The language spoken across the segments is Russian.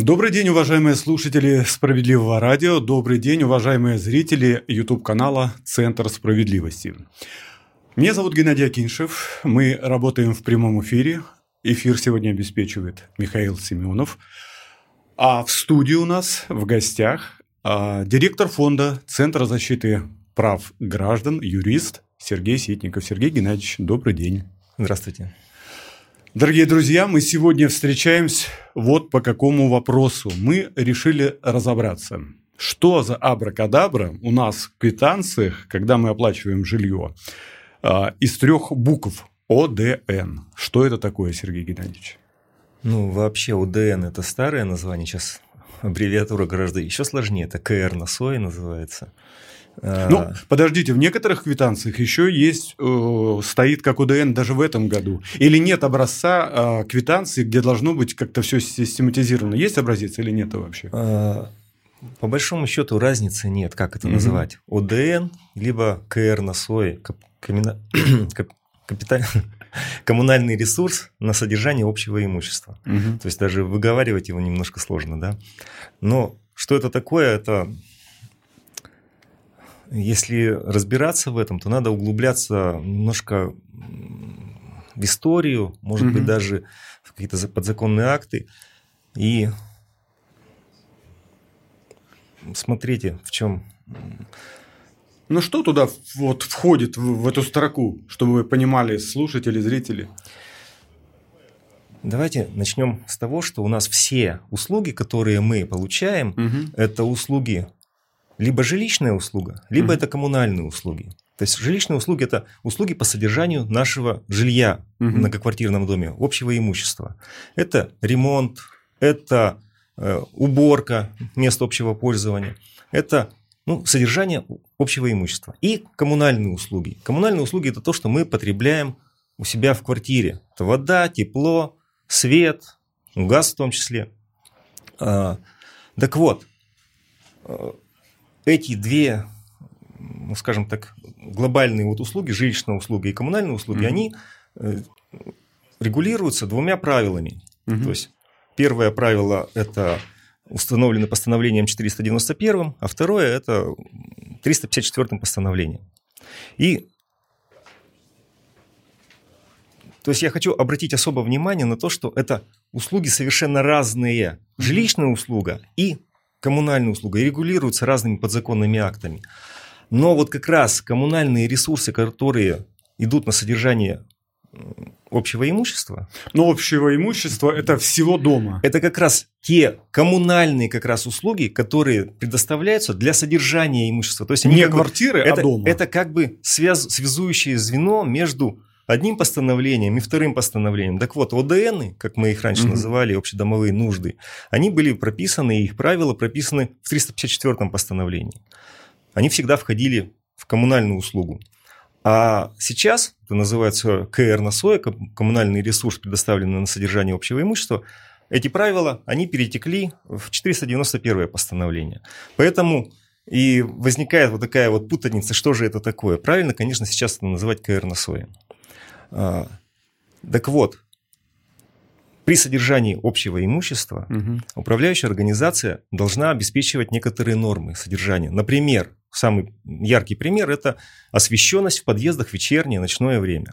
Добрый день, уважаемые слушатели Справедливого радио. Добрый день, уважаемые зрители YouTube-канала Центр справедливости. Меня зовут Геннадий Акиншев. Мы работаем в прямом эфире. Эфир сегодня обеспечивает Михаил Семенов. А в студии у нас в гостях а, директор фонда Центра защиты прав граждан, юрист Сергей Ситников. Сергей Геннадьевич, добрый день. Здравствуйте. Дорогие друзья, мы сегодня встречаемся вот по какому вопросу. Мы решили разобраться, что за абракадабра у нас в квитанциях, когда мы оплачиваем жилье, а, из трех букв ОДН. Что это такое, Сергей Геннадьевич? Ну, вообще ОДН – это старое название, сейчас аббревиатура гораздо еще сложнее, это КР на СОИ называется. А, ну, подождите, в некоторых квитанциях еще есть, э, стоит как ОДН даже в этом году. Или нет образца э, квитанции, где должно быть как-то все систематизировано? Есть образец или нет вообще? А, по большому счету разницы нет, как это mm называть. ОДН, либо КР на СОИ, капиталь... коммунальный ресурс на содержание общего имущества. Угу. То есть даже выговаривать его немножко сложно, да. Но что это такое? Это если разбираться в этом, то надо углубляться немножко в историю, может угу. быть даже в какие-то подзаконные акты и смотрите, в чем ну что туда вот входит в, в эту строку, чтобы вы понимали, слушатели, зрители? Давайте начнем с того, что у нас все услуги, которые мы получаем, угу. это услуги либо жилищная услуга, либо угу. это коммунальные услуги. То есть жилищные услуги это услуги по содержанию нашего жилья угу. в многоквартирном доме, общего имущества. Это ремонт, это э, уборка мест общего пользования, это ну, содержание общего имущества. И коммунальные услуги. Коммунальные услуги – это то, что мы потребляем у себя в квартире. Это вода, тепло, свет, газ в том числе. А, так вот, э, эти две, ну, скажем так, глобальные вот услуги, жилищная услуга и коммунальные услуги, mm-hmm. они э, регулируются двумя правилами. Mm-hmm. То есть первое правило – это установлены постановлением 491, а второе – это 354 постановлением. И то есть я хочу обратить особое внимание на то, что это услуги совершенно разные. Жилищная услуга и коммунальная услуга регулируются разными подзаконными актами. Но вот как раз коммунальные ресурсы, которые идут на содержание общего имущества. Но общего имущества это всего дома. Это как раз те коммунальные как раз услуги, которые предоставляются для содержания имущества. То есть они не квартиры, бы, а это, дома. Это как бы связ, связующее звено между одним постановлением и вторым постановлением. Так вот, ОДН, как мы их раньше угу. называли, общедомовые нужды, они были прописаны, их правила прописаны в 354 постановлении. Они всегда входили в коммунальную услугу. А сейчас, это называется КР на СОЭ, коммунальный ресурс, предоставленный на содержание общего имущества, эти правила, они перетекли в 491 постановление. Поэтому и возникает вот такая вот путаница, что же это такое. Правильно, конечно, сейчас это называть КР на СОЭ. А, так вот, при содержании общего имущества угу. управляющая организация должна обеспечивать некоторые нормы содержания. Например, самый яркий пример – это освещенность в подъездах в вечернее ночное время.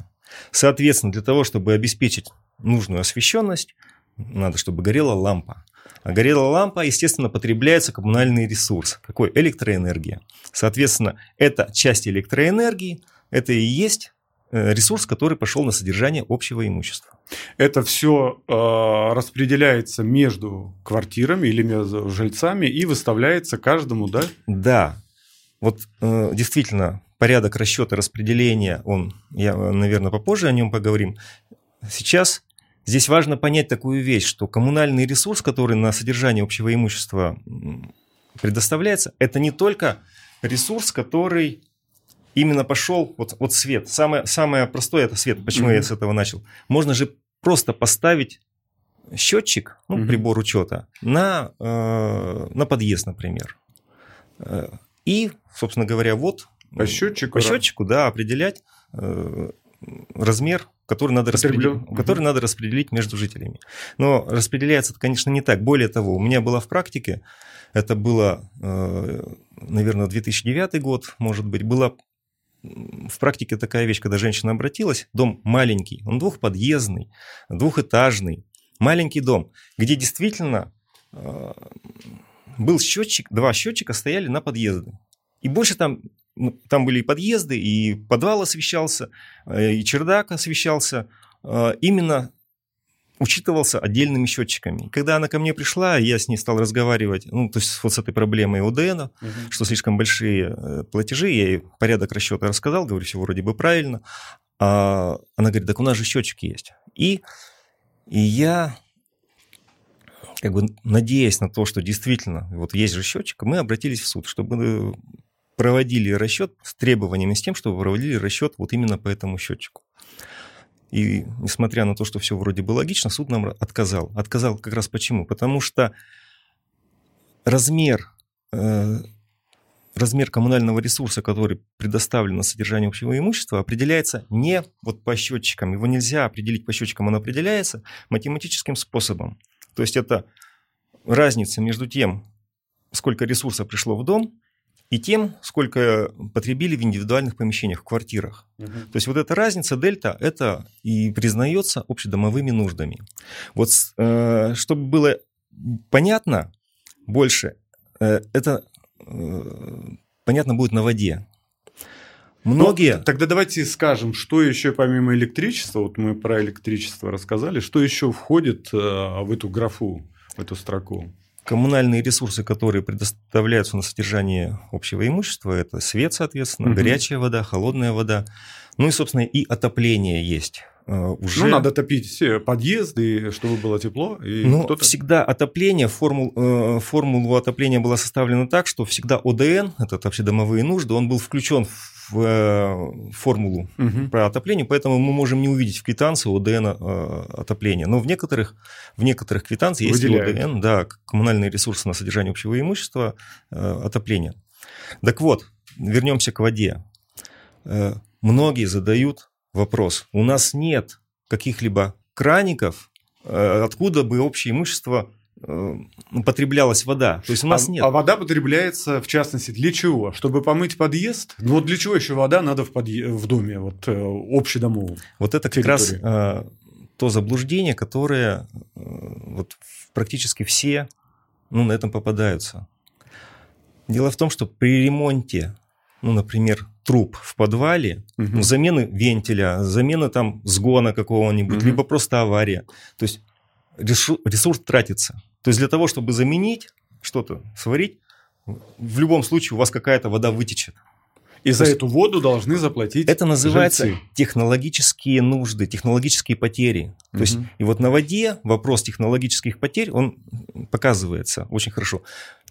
Соответственно, для того, чтобы обеспечить нужную освещенность, надо, чтобы горела лампа. А горела лампа, естественно, потребляется коммунальный ресурс. Какой? Электроэнергия. Соответственно, это часть электроэнергии, это и есть ресурс, который пошел на содержание общего имущества. Это все э, распределяется между квартирами или между жильцами и выставляется каждому, да? Да. Вот э, действительно порядок расчета распределения, он, я, наверное, попозже о нем поговорим. Сейчас здесь важно понять такую вещь, что коммунальный ресурс, который на содержание общего имущества предоставляется, это не только ресурс, который именно пошел вот, вот свет. Самое, самое простое это свет. Почему mm-hmm. я с этого начал? Можно же просто поставить счетчик, ну, mm-hmm. прибор учета, на, э, на подъезд, например. Э, и, собственно говоря, вот по счетчику, по счетчику да, определять э, размер который надо, распределить, который надо распределить между жителями. Но распределяется это, конечно, не так. Более того, у меня была в практике, это было, э, наверное, 2009 год, может быть, была в практике такая вещь, когда женщина обратилась, дом маленький, он двухподъездный, двухэтажный, маленький дом, где действительно э, был счетчик, два счетчика стояли на подъезды. И больше там, ну, там были и подъезды, и подвал освещался, э, и чердак освещался. Э, именно учитывался отдельными счетчиками. Когда она ко мне пришла, я с ней стал разговаривать, ну, то есть вот с этой проблемой ОДН, угу. что слишком большие э, платежи, я ей порядок расчета рассказал, говорю, все вроде бы правильно. А она говорит, так у нас же счетчики есть. И, и я, как бы надеясь на то, что действительно вот есть же счетчик, мы обратились в суд, чтобы проводили расчет с требованиями, с тем, чтобы проводили расчет вот именно по этому счетчику. И несмотря на то, что все вроде бы логично, суд нам отказал. Отказал как раз почему? Потому что размер, э, размер коммунального ресурса, который предоставлен на содержание общего имущества, определяется не вот по счетчикам. Его нельзя определить по счетчикам, он определяется математическим способом. То есть это разница между тем, сколько ресурса пришло в дом, и тем, сколько потребили в индивидуальных помещениях, в квартирах. Угу. То есть вот эта разница, дельта, это и признается общедомовыми нуждами. Вот э, чтобы было понятно больше, э, это э, понятно будет на воде. Многие... Ну, тогда давайте скажем, что еще помимо электричества, вот мы про электричество рассказали, что еще входит э, в эту графу, в эту строку? Коммунальные ресурсы, которые предоставляются на содержание общего имущества, это свет, соответственно, угу. горячая вода, холодная вода, ну и, собственно, и отопление есть. Э, уже... Ну, надо топить все подъезды, чтобы было тепло. И ну, всегда отопление, формул, э, формулу отопления была составлена так, что всегда ОДН, это общедомовые нужды, он был включен в э, формулу угу. про отопление, поэтому мы можем не увидеть в квитанции ОДН отопления. Но в некоторых, в некоторых квитанциях есть ОДН, да, коммунальные ресурсы на содержание общего имущества, отопления. Так вот, вернемся к воде. Многие задают вопрос, у нас нет каких-либо краников, откуда бы общее имущество Э, потреблялась вода. То есть у нас а, нет. А вода потребляется, в частности, для чего? Чтобы помыть подъезд? Ну вот для чего еще вода надо в, подъ... в доме, вот э, общедомовом? Вот это как раз а, то заблуждение, которое вот практически все ну, на этом попадаются. Дело в том, что при ремонте, ну, например, труб в подвале, угу. ну, замены вентиля, замена там сгона какого-нибудь, угу. либо просто авария. То есть ресурс, тратится. То есть для того, чтобы заменить что-то, сварить, в любом случае у вас какая-то вода вытечет. И за эту воду должны заплатить. Это называется жильцы. технологические нужды, технологические потери. То угу. есть, и вот на воде вопрос технологических потерь, он показывается очень хорошо.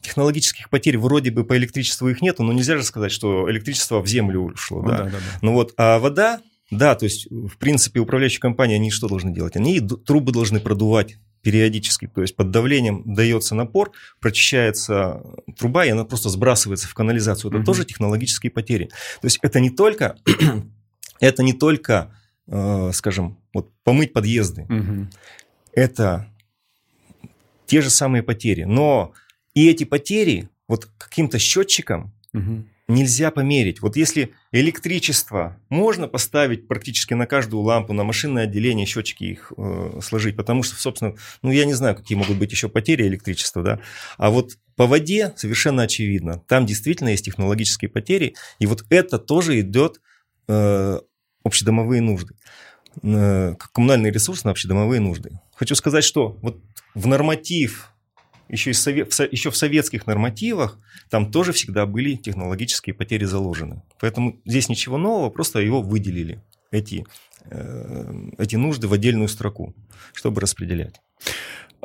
Технологических потерь вроде бы по электричеству их нет, но нельзя же сказать, что электричество в землю ушло. Ну, да? Да, да, да. Ну вот, а вода да, то есть, в принципе, управляющие компании, они что должны делать? Они трубы должны продувать периодически, то есть под давлением дается напор, прочищается труба, и она просто сбрасывается в канализацию. Это угу. тоже технологические потери. То есть это не только, это не только, э, скажем, вот помыть подъезды, угу. это те же самые потери, но и эти потери вот каким-то счетчиком угу нельзя померить. Вот если электричество можно поставить практически на каждую лампу, на машинное отделение, счетчики их э, сложить, потому что, собственно, ну я не знаю, какие могут быть еще потери электричества, да, а вот по воде совершенно очевидно, там действительно есть технологические потери, и вот это тоже идет э, общедомовые нужды, э, коммунальный ресурс на общедомовые нужды. Хочу сказать, что вот в норматив еще, из совет, еще в советских нормативах там тоже всегда были технологические потери заложены. Поэтому здесь ничего нового, просто его выделили, эти, э, эти нужды в отдельную строку, чтобы распределять.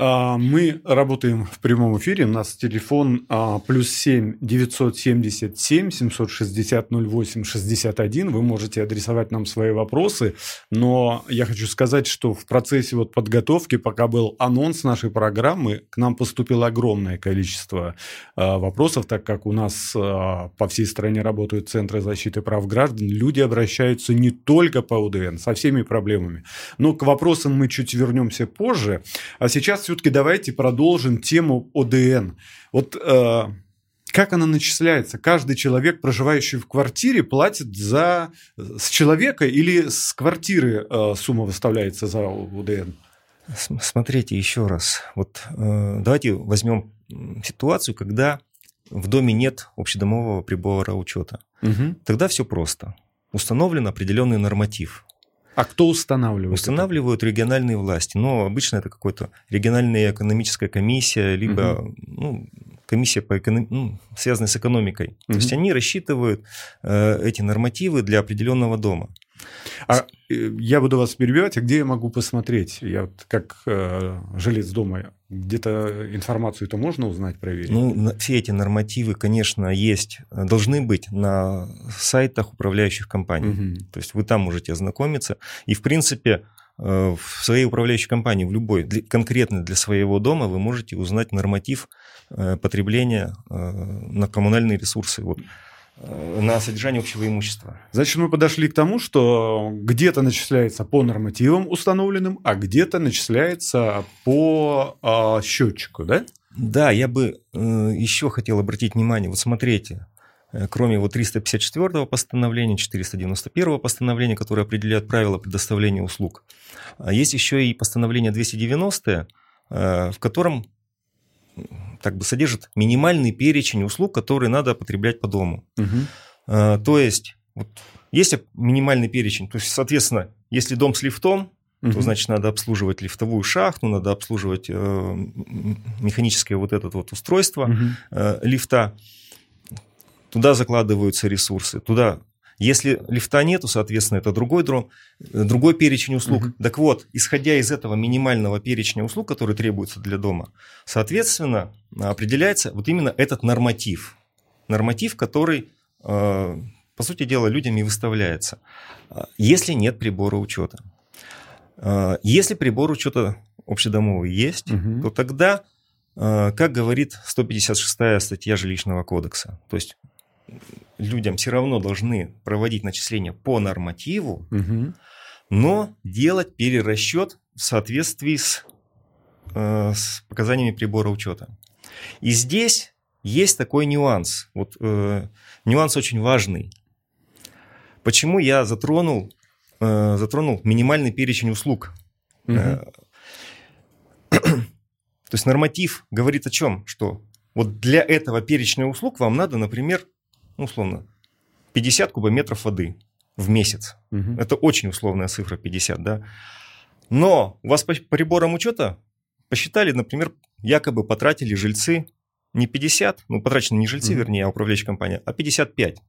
А, мы работаем в прямом эфире. У нас телефон а, плюс 7 977 760 08 61. Вы можете адресовать нам свои вопросы. Но я хочу сказать, что в процессе вот подготовки, пока был анонс нашей программы, к нам поступило огромное количество а, вопросов, так как у нас по всей стране работают центры защиты прав граждан. Люди обращаются не только по УДН, со всеми проблемами. Но к вопросам мы чуть вернемся позже. А сейчас все-таки давайте продолжим тему ОДН. Вот э, как она начисляется? Каждый человек, проживающий в квартире, платит за с человека или с квартиры э, сумма выставляется за ОДН? Смотрите еще раз. Вот э, давайте возьмем ситуацию, когда в доме нет общедомового прибора учета. Угу. Тогда все просто. Установлен определенный норматив. А кто устанавливает? Устанавливают это? региональные власти. Но обычно это какая-то региональная экономическая комиссия, либо угу. ну, комиссия, по эконом... ну, связанная с экономикой. Угу. То есть они рассчитывают э, эти нормативы для определенного дома. А э, я буду вас перебивать, а где я могу посмотреть? Я вот как э, жилец дома, где-то информацию это можно узнать, проверить? Ну, все эти нормативы, конечно, есть, должны быть на сайтах управляющих компаний. Угу. То есть вы там можете ознакомиться. И, в принципе, э, в своей управляющей компании, в любой, конкретно для своего дома, вы можете узнать норматив э, потребления на коммунальные ресурсы. Вот Э, на содержание общего имущества. Значит, мы подошли к тому, что где-то начисляется по нормативам установленным, а где-то начисляется по э, счетчику, да? Да, я бы э, еще хотел обратить внимание. Вот смотрите, э, кроме вот 354 постановления, 491 постановления, которое определяет правила предоставления услуг, а есть еще и постановление 290, э, в котором так бы содержит минимальный перечень услуг, которые надо потреблять по дому. Угу. То есть, вот, есть минимальный перечень. То есть, соответственно, если дом с лифтом, угу. то значит надо обслуживать лифтовую шахту, надо обслуживать э, механическое вот это вот устройство угу. э, лифта. Туда закладываются ресурсы, туда если лифта нету, соответственно, это другой дрон, э, другой перечень услуг. Угу. Так вот, исходя из этого минимального перечня услуг, который требуется для дома, соответственно, определяется вот именно этот норматив. Норматив, который, э, по сути дела, людям и выставляется. Если нет прибора учета. Э, если прибор учета общедомовый есть, угу. то тогда, как говорит 156 статья жилищного кодекса, то есть людям все равно должны проводить начисления по нормативу, угу. но делать перерасчет в соответствии с, э, с показаниями прибора учета. И здесь есть такой нюанс. Вот э, нюанс очень важный. Почему я затронул, э, затронул минимальный перечень услуг? Угу. Э, то есть норматив говорит о чем? Что вот для этого перечня услуг вам надо, например, ну, условно, 50 кубометров воды в месяц. Угу. Это очень условная цифра 50, да. Но у вас по приборам учета посчитали, например, якобы потратили жильцы не 50, ну, потрачены не жильцы, угу. вернее, а управляющая компания, а 55.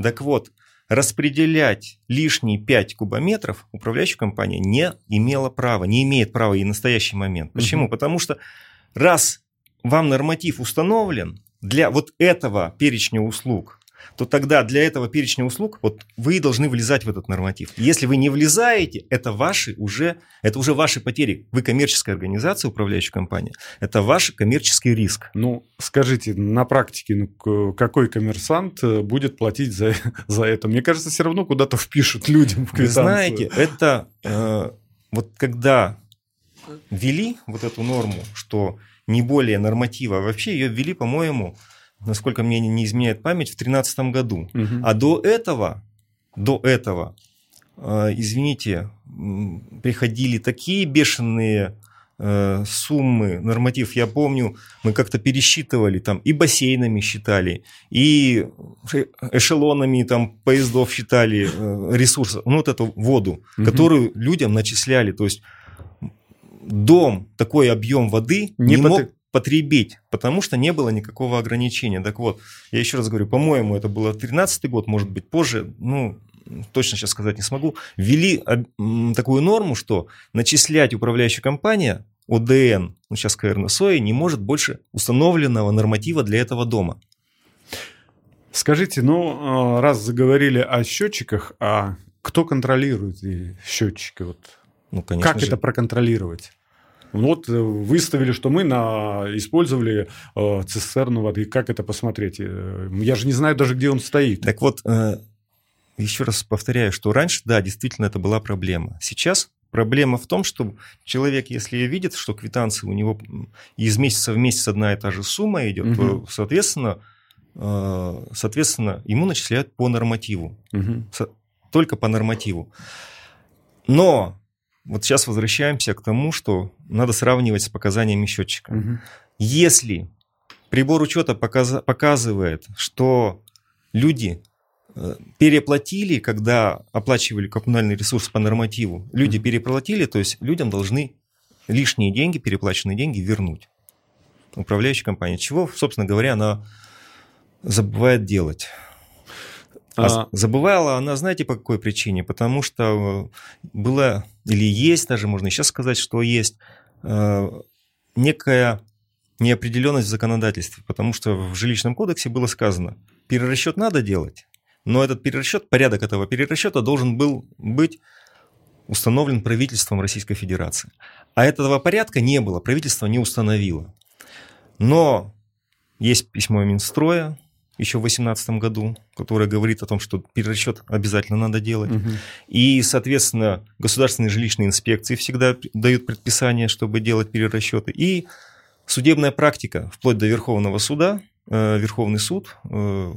Так вот, распределять лишние 5 кубометров управляющая компания не имела права, не имеет права и в настоящий момент. Почему? Угу. Потому что раз вам норматив установлен, для вот этого перечня услуг, то тогда для этого перечня услуг вот вы должны влезать в этот норматив. Если вы не влезаете, это ваши уже, это уже ваши потери. Вы коммерческая организация, управляющая компания. Это ваш коммерческий риск. Ну, скажите, на практике, ну, какой коммерсант э, будет платить за, за это? Мне кажется, все равно куда-то впишут людям в квитанцию. Вы знаете, это э, вот когда ввели вот эту норму, что не более норматива. Вообще ее ввели, по-моему, насколько мне не изменяет память, в 2013 году. Угу. А до этого, до этого, э, извините, приходили такие бешеные э, суммы, норматив. Я помню, мы как-то пересчитывали там и бассейнами считали, и эшелонами там поездов считали э, ресурсы, ну вот эту воду, угу. которую людям начисляли. То есть дом такой объем воды не, не мог потребить, потому что не было никакого ограничения. Так вот, я еще раз говорю, по-моему, это было 13 год, может быть, позже, ну, точно сейчас сказать не смогу, ввели такую норму, что начислять управляющая компания ОДН, ну сейчас КР СОИ, не может больше установленного норматива для этого дома. Скажите, ну, а, раз заговорили о счетчиках, а кто контролирует счетчики? Вот ну, конечно как же. это проконтролировать? Вот э, выставили, что мы на, использовали э, цистерну воды. Как это посмотреть? Э, я же не знаю даже, где он стоит. Так вот, э, еще раз повторяю, что раньше, да, действительно это была проблема. Сейчас проблема в том, что человек, если видит, что квитанция у него из месяца в месяц одна и та же сумма идет, угу. то, соответственно, э, соответственно, ему начисляют по нормативу. Угу. Только по нормативу. Но вот сейчас возвращаемся к тому, что надо сравнивать с показаниями счетчика. Угу. Если прибор учета показ, показывает, что люди э, переплатили, когда оплачивали коммунальный ресурс по нормативу, люди угу. переплатили, то есть людям должны лишние деньги, переплаченные деньги вернуть. Управляющая компания. Чего, собственно говоря, она забывает делать. А, а забывала она, знаете, по какой причине? Потому что э, было, или есть даже, можно сейчас сказать, что есть э, некая неопределенность в законодательстве, потому что в жилищном кодексе было сказано, перерасчет надо делать, но этот перерасчет, порядок этого перерасчета должен был быть установлен правительством Российской Федерации. А этого порядка не было, правительство не установило. Но есть письмо Минстроя, еще в 2018 году, которая говорит о том, что перерасчет обязательно надо делать. Угу. И, соответственно, государственные жилищные инспекции всегда дают предписание, чтобы делать перерасчеты. И судебная практика, вплоть до Верховного суда, э, Верховный суд э,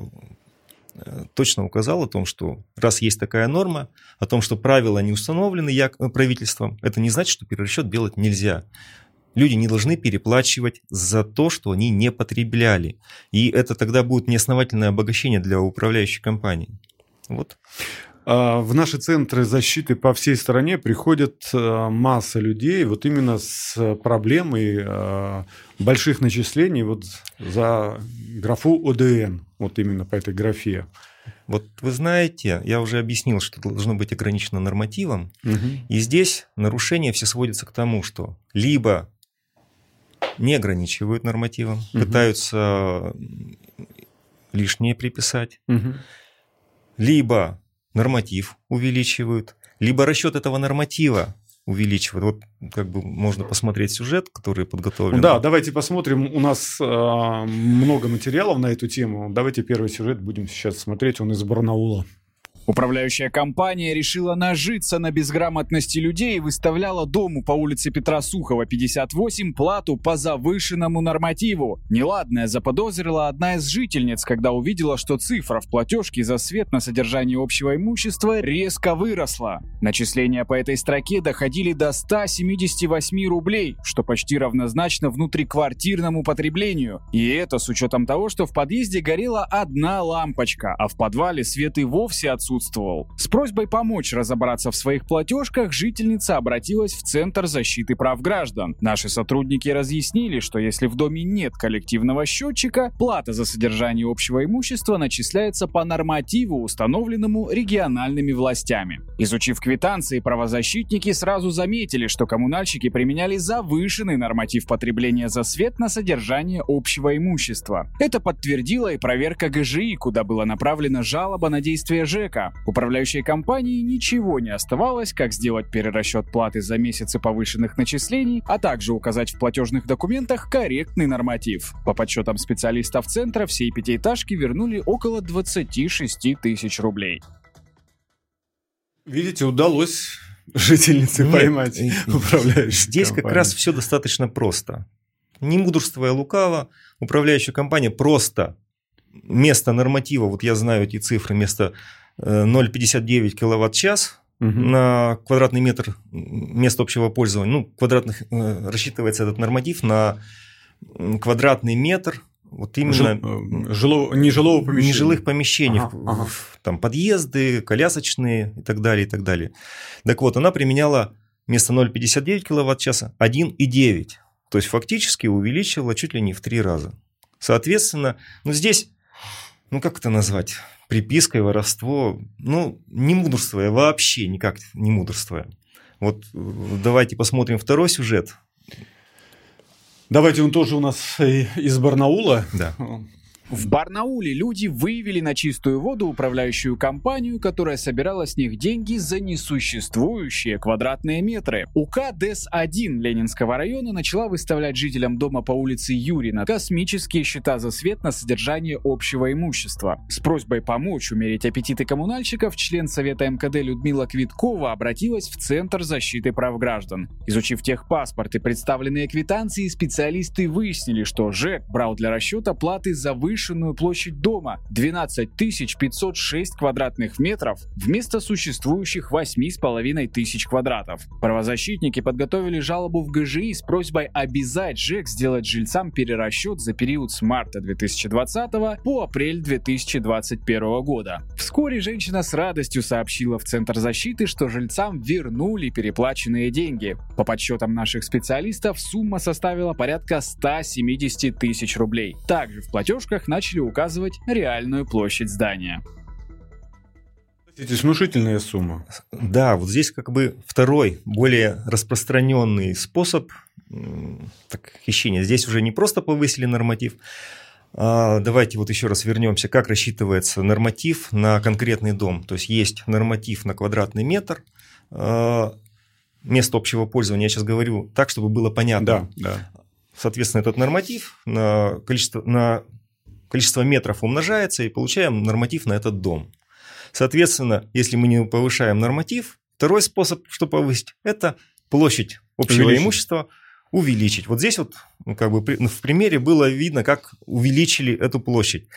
точно указал о том, что раз есть такая норма, о том, что правила не установлены правительством, это не значит, что перерасчет делать нельзя люди не должны переплачивать за то, что они не потребляли. И это тогда будет неосновательное обогащение для управляющей компании. Вот. А, в наши центры защиты по всей стране приходят а, масса людей вот именно с проблемой а, больших начислений вот за графу ОДН, вот именно по этой графе. Вот вы знаете, я уже объяснил, что должно быть ограничено нормативом, угу. и здесь нарушение все сводится к тому, что либо не ограничивают нормативом, угу. пытаются лишнее приписать, угу. либо норматив увеличивают, либо расчет этого норматива увеличивают. Вот как бы можно посмотреть сюжет, который подготовлен. Да, давайте посмотрим. У нас э, много материалов на эту тему. Давайте первый сюжет будем сейчас смотреть. Он из Барнаула. Управляющая компания решила нажиться на безграмотности людей и выставляла дому по улице Петра Сухова, 58, плату по завышенному нормативу. Неладное заподозрила одна из жительниц, когда увидела, что цифра в платежке за свет на содержание общего имущества резко выросла. Начисления по этой строке доходили до 178 рублей, что почти равнозначно внутриквартирному потреблению. И это с учетом того, что в подъезде горела одна лампочка, а в подвале свет и вовсе отсутствовал отсутствовал. С просьбой помочь разобраться в своих платежках жительница обратилась в Центр защиты прав граждан. Наши сотрудники разъяснили, что если в доме нет коллективного счетчика, плата за содержание общего имущества начисляется по нормативу, установленному региональными властями. Изучив квитанции, правозащитники сразу заметили, что коммунальщики применяли завышенный норматив потребления за свет на содержание общего имущества. Это подтвердила и проверка ГЖИ, куда была направлена жалоба на действия ЖЭКа, Управляющей компании ничего не оставалось, как сделать перерасчет платы за месяцы повышенных начислений, а также указать в платежных документах корректный норматив. По подсчетам специалистов центра, всей пятиэтажки вернули около 26 тысяч рублей. Видите, удалось жительнице Нет, поймать управляющую Здесь компанию. как раз все достаточно просто. Не мудрствуя лукаво, управляющая компания просто место норматива, вот я знаю эти цифры, место 0,59 киловатт-час угу. на квадратный метр места общего пользования. Ну, квадратных, э, рассчитывается этот норматив на квадратный метр вот именно э, Жило, нежилого помещения. нежилых помещений, ага, ага. там подъезды, колясочные и так далее, и так далее. Так вот, она применяла вместо 0,59 киловатт-часа 1,9. То есть фактически увеличила чуть ли не в три раза. Соответственно, ну здесь, ну как это назвать? припиской, воровство, ну, не мудрствуя, вообще никак не мудрствуя. Вот э, давайте посмотрим второй сюжет. Давайте он тоже у нас из Барнаула. Да. В Барнауле люди выявили на чистую воду управляющую компанию, которая собирала с них деньги за несуществующие квадратные метры. УК ДЭС-1 Ленинского района начала выставлять жителям дома по улице Юрина космические счета за свет на содержание общего имущества. С просьбой помочь умерить аппетиты коммунальщиков член Совета МКД Людмила Квиткова обратилась в Центр защиты прав граждан. Изучив техпаспорт и представленные квитанции, специалисты выяснили, что ЖЭК брал для расчета платы за выше завышенную площадь дома 12 506 квадратных метров вместо существующих 8,5 тысяч квадратов. Правозащитники подготовили жалобу в ГЖИ с просьбой обязать ЖЭК сделать жильцам перерасчет за период с марта 2020 по апрель 2021 года. Вскоре женщина с радостью сообщила в Центр защиты, что жильцам вернули переплаченные деньги. По подсчетам наших специалистов, сумма составила порядка 170 тысяч рублей. Также в платежках начали указывать реальную площадь здания. Это внушительная сумма. Да, вот здесь как бы второй, более распространенный способ так, хищения. Здесь уже не просто повысили норматив, а давайте вот еще раз вернемся, как рассчитывается норматив на конкретный дом. То есть есть норматив на квадратный метр, а, место общего пользования, я сейчас говорю так, чтобы было понятно. Да, да. Соответственно, этот норматив на количество, на количество метров умножается, и получаем норматив на этот дом. Соответственно, если мы не повышаем норматив, второй способ, что повысить, это площадь общего увеличить. имущества увеличить. Вот здесь вот ну, как бы ну, в примере было видно, как увеличили эту площадь.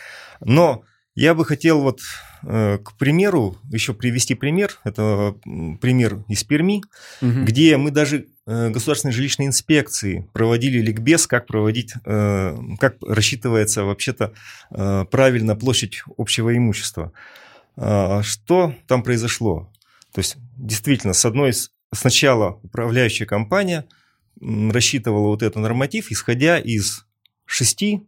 Но я бы хотел вот, э, к примеру, еще привести пример. Это пример из Перми, угу. где мы даже государственной жилищной инспекции проводили ликбез, как проводить, э, как рассчитывается вообще-то правильно площадь общего имущества. А, что там произошло? То есть, действительно, с одной сначала управляющая компания рассчитывала вот этот норматив, исходя из шести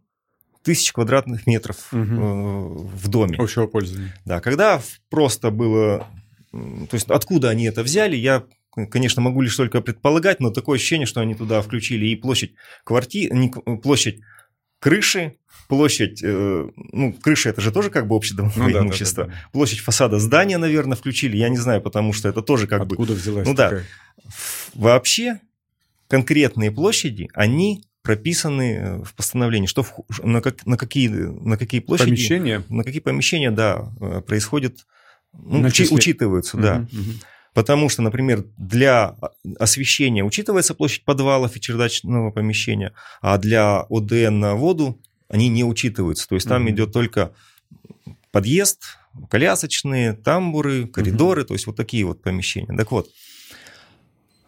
тысяч квадратных метров угу. в доме. Общего пользования. Да, когда просто было... То есть откуда они это взяли, я конечно, могу лишь только предполагать, но такое ощущение, что они туда включили и площадь квартиры, площадь крыши, площадь, э, ну, крыша это же тоже как бы общедомовое ну, да, имущество, да, да, да. площадь фасада здания, наверное, включили, я не знаю, потому что это тоже как Откуда бы... Откуда взялась Ну такая? да, вообще конкретные площади, они прописаны э, в постановлении, что в, на, как, на, какие, на какие площади... Помещения? На какие помещения, да, э, происходит, ну, учи, учитываются, угу, да. Угу. Потому что, например, для освещения учитывается площадь подвалов и чердачного помещения, а для ОДН на воду они не учитываются. То есть там угу. идет только подъезд, колясочные, тамбуры, коридоры, угу. то есть вот такие вот помещения. Так вот,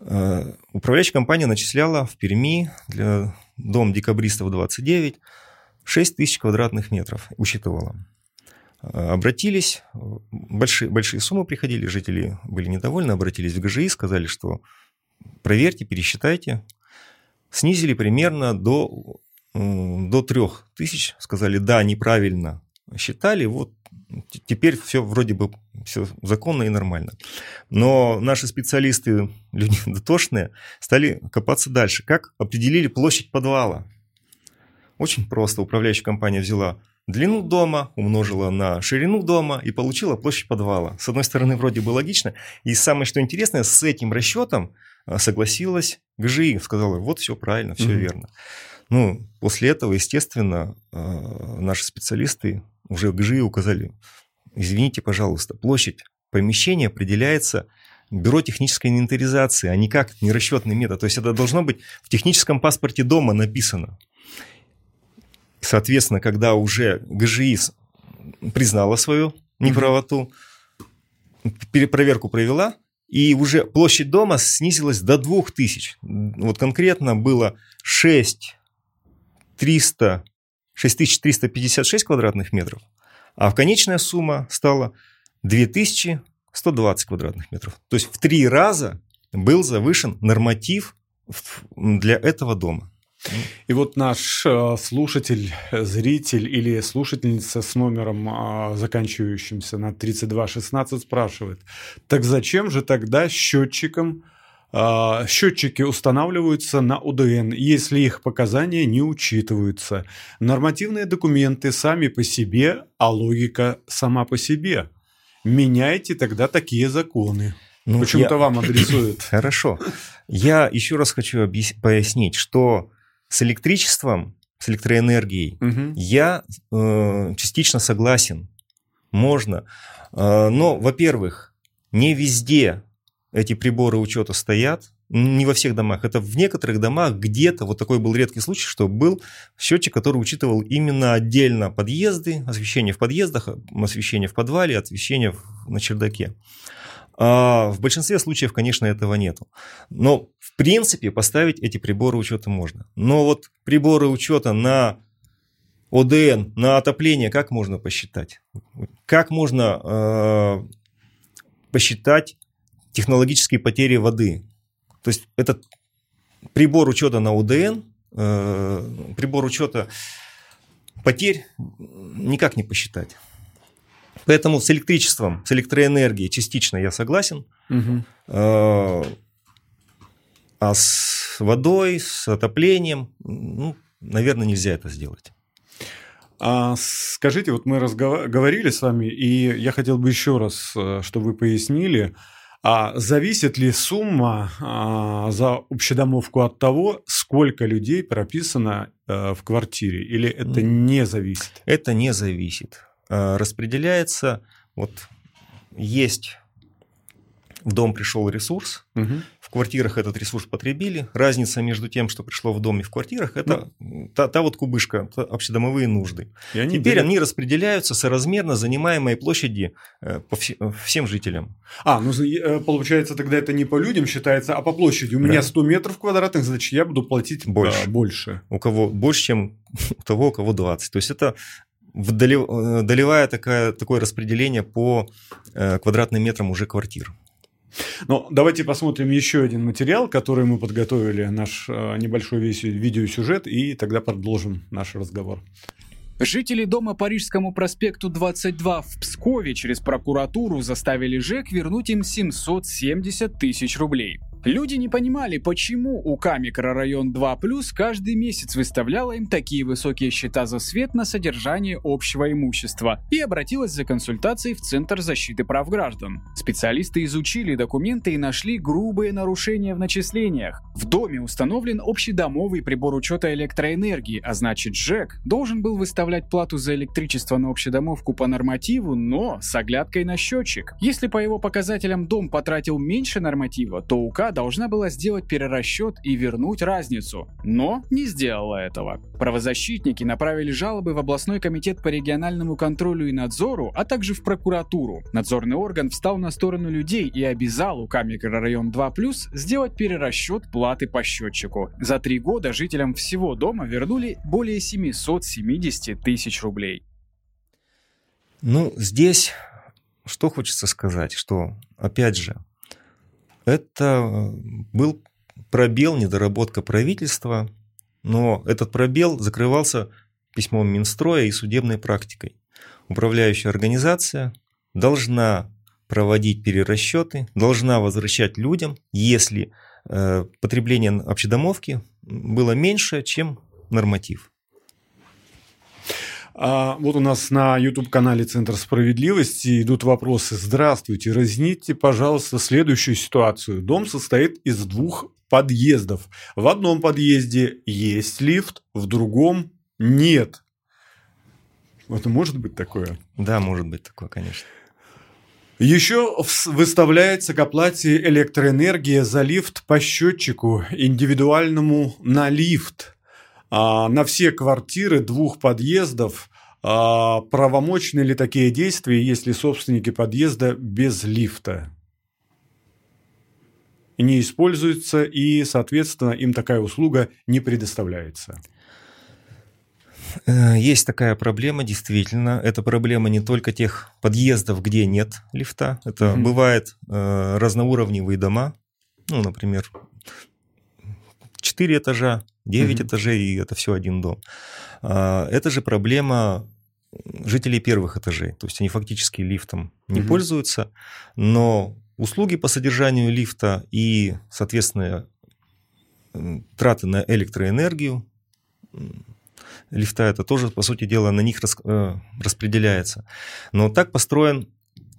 э, управляющая компания начисляла в Перми для дом декабристов 29, 6 тысяч квадратных метров учитывала. Обратились, большие, большие суммы приходили, жители были недовольны, обратились в ГЖИ, сказали, что проверьте, пересчитайте. Снизили примерно до, до 3 тысяч, сказали, да, неправильно считали, вот теперь все вроде бы все законно и нормально. Но наши специалисты, люди дотошные, стали копаться дальше. Как определили площадь подвала? Очень просто. Управляющая компания взяла длину дома, умножила на ширину дома и получила площадь подвала. С одной стороны, вроде бы логично. И самое, что интересное, с этим расчетом а, согласилась ГЖИ. Сказала, вот все правильно, все угу. верно. Ну, после этого, естественно, а, наши специалисты уже ГЖИ указали, извините, пожалуйста, площадь помещения определяется бюро технической инвентаризации, а никак не расчетный метод. То есть это должно быть в техническом паспорте дома написано. Соответственно, когда уже ГЖИ признала свою неправоту, перепроверку провела, и уже площадь дома снизилась до 2000. Вот конкретно было 6 300 6356 квадратных метров, а конечная сумма стала 2120 квадратных метров. То есть в три раза был завышен норматив для этого дома. И вот наш э, слушатель, зритель или слушательница с номером, а, заканчивающимся на 3216, спрашивает, так зачем же тогда счетчикам А, счетчики устанавливаются на УДН, если их показания не учитываются. Нормативные документы сами по себе, а логика сама по себе. Меняйте тогда такие законы. Ну, Почему-то я... вам адресуют. Хорошо. Я еще раз хочу объяс... пояснить, что с электричеством, с электроэнергией угу. я э, частично согласен. Можно. Э, но, во-первых, не везде эти приборы учета стоят, не во всех домах. Это в некоторых домах где-то, вот такой был редкий случай, что был счетчик, который учитывал именно отдельно подъезды, освещение в подъездах, освещение в подвале, освещение на чердаке. А в большинстве случаев, конечно, этого нету. Но, в принципе, поставить эти приборы учета можно. Но вот приборы учета на ОДН, на отопление, как можно посчитать? Как можно э, посчитать технологические потери воды. То есть этот прибор учета на УДН, э, прибор учета потерь никак не посчитать. Поэтому с электричеством, с электроэнергией частично я согласен. Угу. Э, а с водой, с отоплением, ну, наверное, нельзя это сделать. А скажите, вот мы разговаривали с вами, и я хотел бы еще раз, э, чтобы вы пояснили, а зависит ли сумма а, за общедомовку от того, сколько людей прописано а, в квартире, или это не зависит? Это не зависит. А, распределяется, вот есть в дом пришел ресурс, угу. в квартирах этот ресурс потребили. Разница между тем, что пришло в дом и в квартирах, это ну, та, та вот кубышка, общедомовые нужды. И они Теперь делят... они распределяются соразмерно занимаемой площади э, по всем жителям. А, ну э, получается тогда это не по людям считается, а по площади. У да. меня 100 метров квадратных, значит я буду платить больше. Да, больше. У кого больше, чем у того, у кого 20. То есть это э, долевая такая, такое распределение по квадратным метрам уже квартир. Ну, давайте посмотрим еще один материал, который мы подготовили, наш э, небольшой весь видеосюжет, и тогда продолжим наш разговор. Жители дома по Рижскому проспекту 22 в Пскове через прокуратуру заставили ЖЭК вернуть им 770 тысяч рублей. Люди не понимали, почему УК микрорайон 2+, каждый месяц выставляла им такие высокие счета за свет на содержание общего имущества и обратилась за консультацией в Центр защиты прав граждан. Специалисты изучили документы и нашли грубые нарушения в начислениях. В доме установлен общедомовый прибор учета электроэнергии, а значит ЖЭК должен был выставлять плату за электричество на общедомовку по нормативу, но с оглядкой на счетчик. Если по его показателям дом потратил меньше норматива, то УК должна была сделать перерасчет и вернуть разницу, но не сделала этого. Правозащитники направили жалобы в областной комитет по региональному контролю и надзору, а также в прокуратуру. Надзорный орган встал на сторону людей и обязал УК микрорайон 2+, сделать перерасчет платы по счетчику. За три года жителям всего дома вернули более 770 тысяч рублей. Ну, здесь что хочется сказать, что, опять же, это э, был пробел, недоработка правительства, но этот пробел закрывался письмом Минстроя и судебной практикой. Управляющая организация должна проводить перерасчеты, должна возвращать людям, если э, потребление общедомовки было меньше, чем норматив. А вот у нас на YouTube-канале Центр справедливости идут вопросы. Здравствуйте, разните, пожалуйста, следующую ситуацию. Дом состоит из двух подъездов. В одном подъезде есть лифт, в другом нет. Это может быть такое? Да, может быть такое, конечно. Еще выставляется к оплате электроэнергия за лифт по счетчику индивидуальному на лифт на все квартиры двух подъездов а, правомочны ли такие действия, если собственники подъезда без лифта? Не используются и, соответственно, им такая услуга не предоставляется. Э, есть такая проблема, действительно. Это проблема не только тех подъездов, где нет лифта. Это mm-hmm. бывает э, разноуровневые дома. Ну, например, 4 этажа, 9 mm-hmm. этажей, и это все один дом. А, это же проблема жителей первых этажей. То есть они фактически лифтом не mm-hmm. пользуются, но услуги по содержанию лифта и, соответственно, траты на электроэнергию лифта, это тоже, по сути дела, на них э, распределяется. Но так построен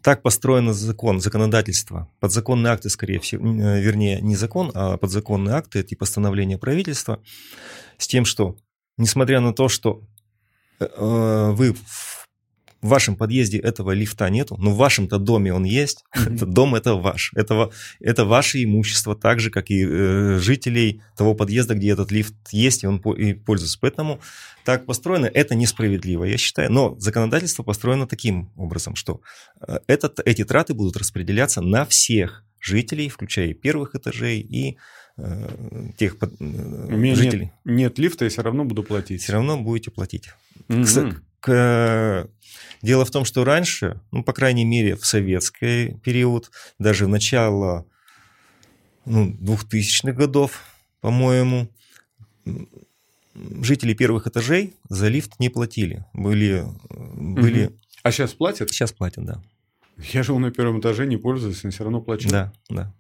так построен закон, законодательство. Подзаконные акты, скорее всего, э, вернее, не закон, а подзаконные акты, это постановления правительства, с тем, что, несмотря на то, что э, вы в вашем подъезде этого лифта нету, но в вашем-то доме он есть. Mm-hmm. Этот дом это ваш. Это, это ваше имущество, так же, как и э, жителей того подъезда, где этот лифт есть, и он по, и пользуется. Поэтому так построено, это несправедливо, я считаю. Но законодательство построено таким образом, что э, этот, эти траты будут распределяться на всех жителей, включая и первых этажей, и э, тех э, У меня жителей. Нет, нет лифта, я все равно буду платить. Все равно будете платить. Mm-hmm. Дело в том, что раньше, ну, по крайней мере, в советский период, даже в начало ну, 2000-х годов, по-моему, жители первых этажей за лифт не платили. Были, были... Угу. А сейчас платят? Сейчас платят, да. Я живу на первом этаже, не пользуюсь, но все равно плачу. Да, да.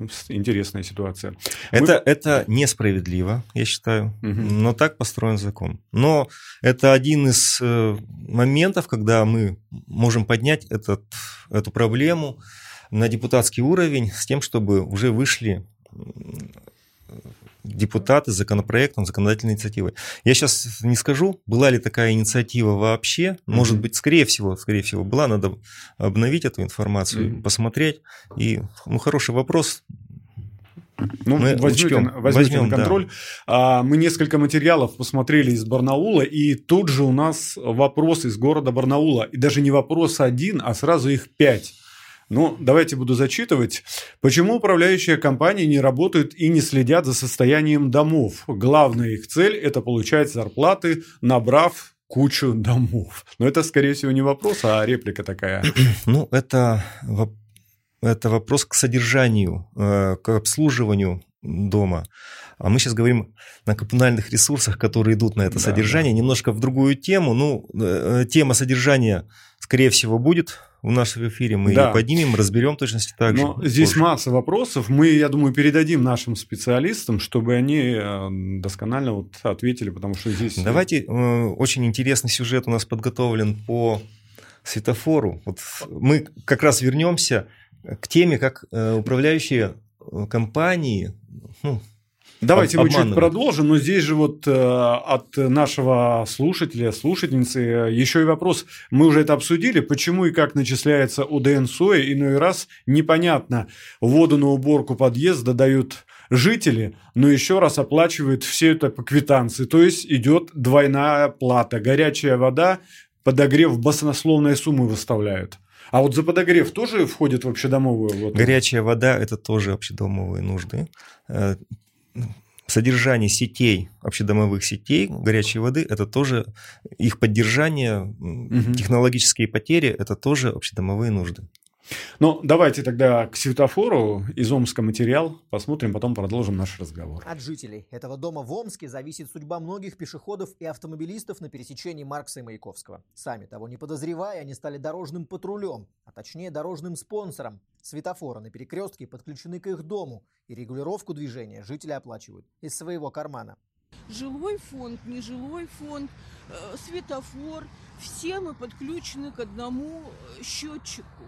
Интересная ситуация. Это, Мы... это несправедливо, я считаю, угу. но так построен закон. Но это один из э, моментов, когда мы можем поднять этот, эту проблему на депутатский уровень с тем, чтобы уже вышли депутаты законопроектом, законодательной инициативой. Я сейчас не скажу, была ли такая инициатива вообще. Может mm-hmm. быть, скорее всего, скорее всего, была. Надо обновить эту информацию, mm-hmm. посмотреть. И, ну, хороший вопрос. Ну, мы возьмете, учтем, возьмете возьмем, на контроль. Да. Мы несколько материалов посмотрели из Барнаула, и тут же у нас вопрос из города Барнаула. И даже не вопрос один, а сразу их пять. Ну, давайте буду зачитывать. Почему управляющие компании не работают и не следят за состоянием домов? Главная их цель – это получать зарплаты, набрав кучу домов. Но это, скорее всего, не вопрос, а реплика такая. Ну, это, это вопрос к содержанию, э, к обслуживанию дома. А мы сейчас говорим на коммунальных ресурсах, которые идут на это да, содержание, да. немножко в другую тему. Ну, э, тема содержания, скорее всего, будет в нашем эфире. Мы да. ее поднимем, разберем точности так Но же. Здесь позже. масса вопросов. Мы, я думаю, передадим нашим специалистам, чтобы они э, досконально вот ответили, потому что здесь... Давайте, э, очень интересный сюжет у нас подготовлен по светофору. Вот мы как раз вернемся к теме, как э, управляющие компании, ну, Давайте мы чуть продолжим, но здесь же вот э, от нашего слушателя, слушательницы э, еще и вопрос. Мы уже это обсудили, почему и как начисляется УДН СОИ, иной раз непонятно. Воду на уборку подъезда дают жители, но еще раз оплачивают все это по квитанции. То есть идет двойная плата. Горячая вода, подогрев баснословные суммы выставляют. А вот за подогрев тоже входит в общедомовую? Вот. Горячая вода – это тоже общедомовые нужды. Содержание сетей, общедомовых сетей горячей воды, это тоже их поддержание, угу. технологические потери, это тоже общедомовые нужды. Ну, давайте тогда к светофору из Омска материал посмотрим, потом продолжим наш разговор. От жителей этого дома в Омске зависит судьба многих пешеходов и автомобилистов на пересечении Маркса и Маяковского. Сами того не подозревая, они стали дорожным патрулем, а точнее дорожным спонсором. Светофоры на перекрестке подключены к их дому, и регулировку движения жители оплачивают из своего кармана. Жилой фонд, нежилой фонд, э, светофор, все мы подключены к одному счетчику.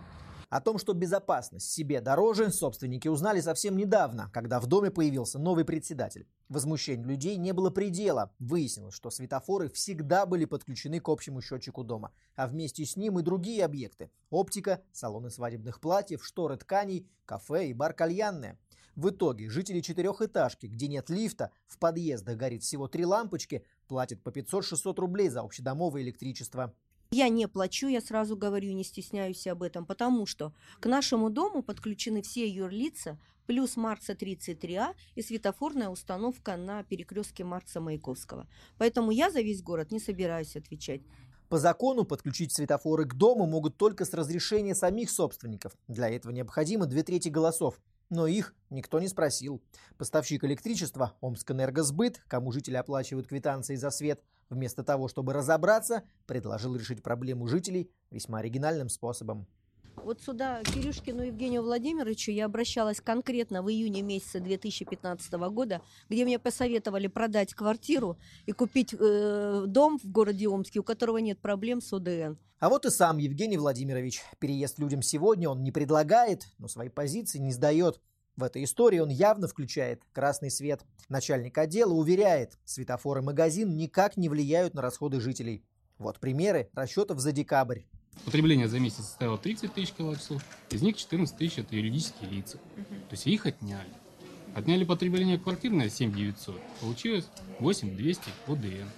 О том, что безопасность себе дороже, собственники узнали совсем недавно, когда в доме появился новый председатель. Возмущению людей не было предела. Выяснилось, что светофоры всегда были подключены к общему счетчику дома, а вместе с ним и другие объекты. Оптика, салоны свадебных платьев, шторы тканей, кафе и бар кальянная. В итоге жители четырехэтажки, где нет лифта, в подъездах горит всего три лампочки, платят по 500-600 рублей за общедомовое электричество. Я не плачу, я сразу говорю, не стесняюсь об этом, потому что к нашему дому подключены все юрлица, плюс Марса 33А и светофорная установка на перекрестке Марса Маяковского. Поэтому я за весь город не собираюсь отвечать. По закону подключить светофоры к дому могут только с разрешения самих собственников. Для этого необходимо две трети голосов но их никто не спросил. Поставщик электричества Омскэнергосбыт, кому жители оплачивают квитанции за свет, вместо того, чтобы разобраться, предложил решить проблему жителей весьма оригинальным способом. Вот сюда Кирюшкину Евгению Владимировичу я обращалась конкретно в июне месяце 2015 года, где мне посоветовали продать квартиру и купить э, дом в городе Омске, у которого нет проблем с ОДН. А вот и сам Евгений Владимирович. Переезд людям сегодня он не предлагает, но свои позиции не сдает. В этой истории он явно включает красный свет. Начальник отдела уверяет, светофоры и магазин никак не влияют на расходы жителей. Вот примеры расчетов за декабрь. Потребление за месяц составило 30 тысяч киловатт-часов, из них 14 тысяч это юридические лица. То есть их отняли. Отняли потребление квартирное 7 900, получилось 8 200 ОДН.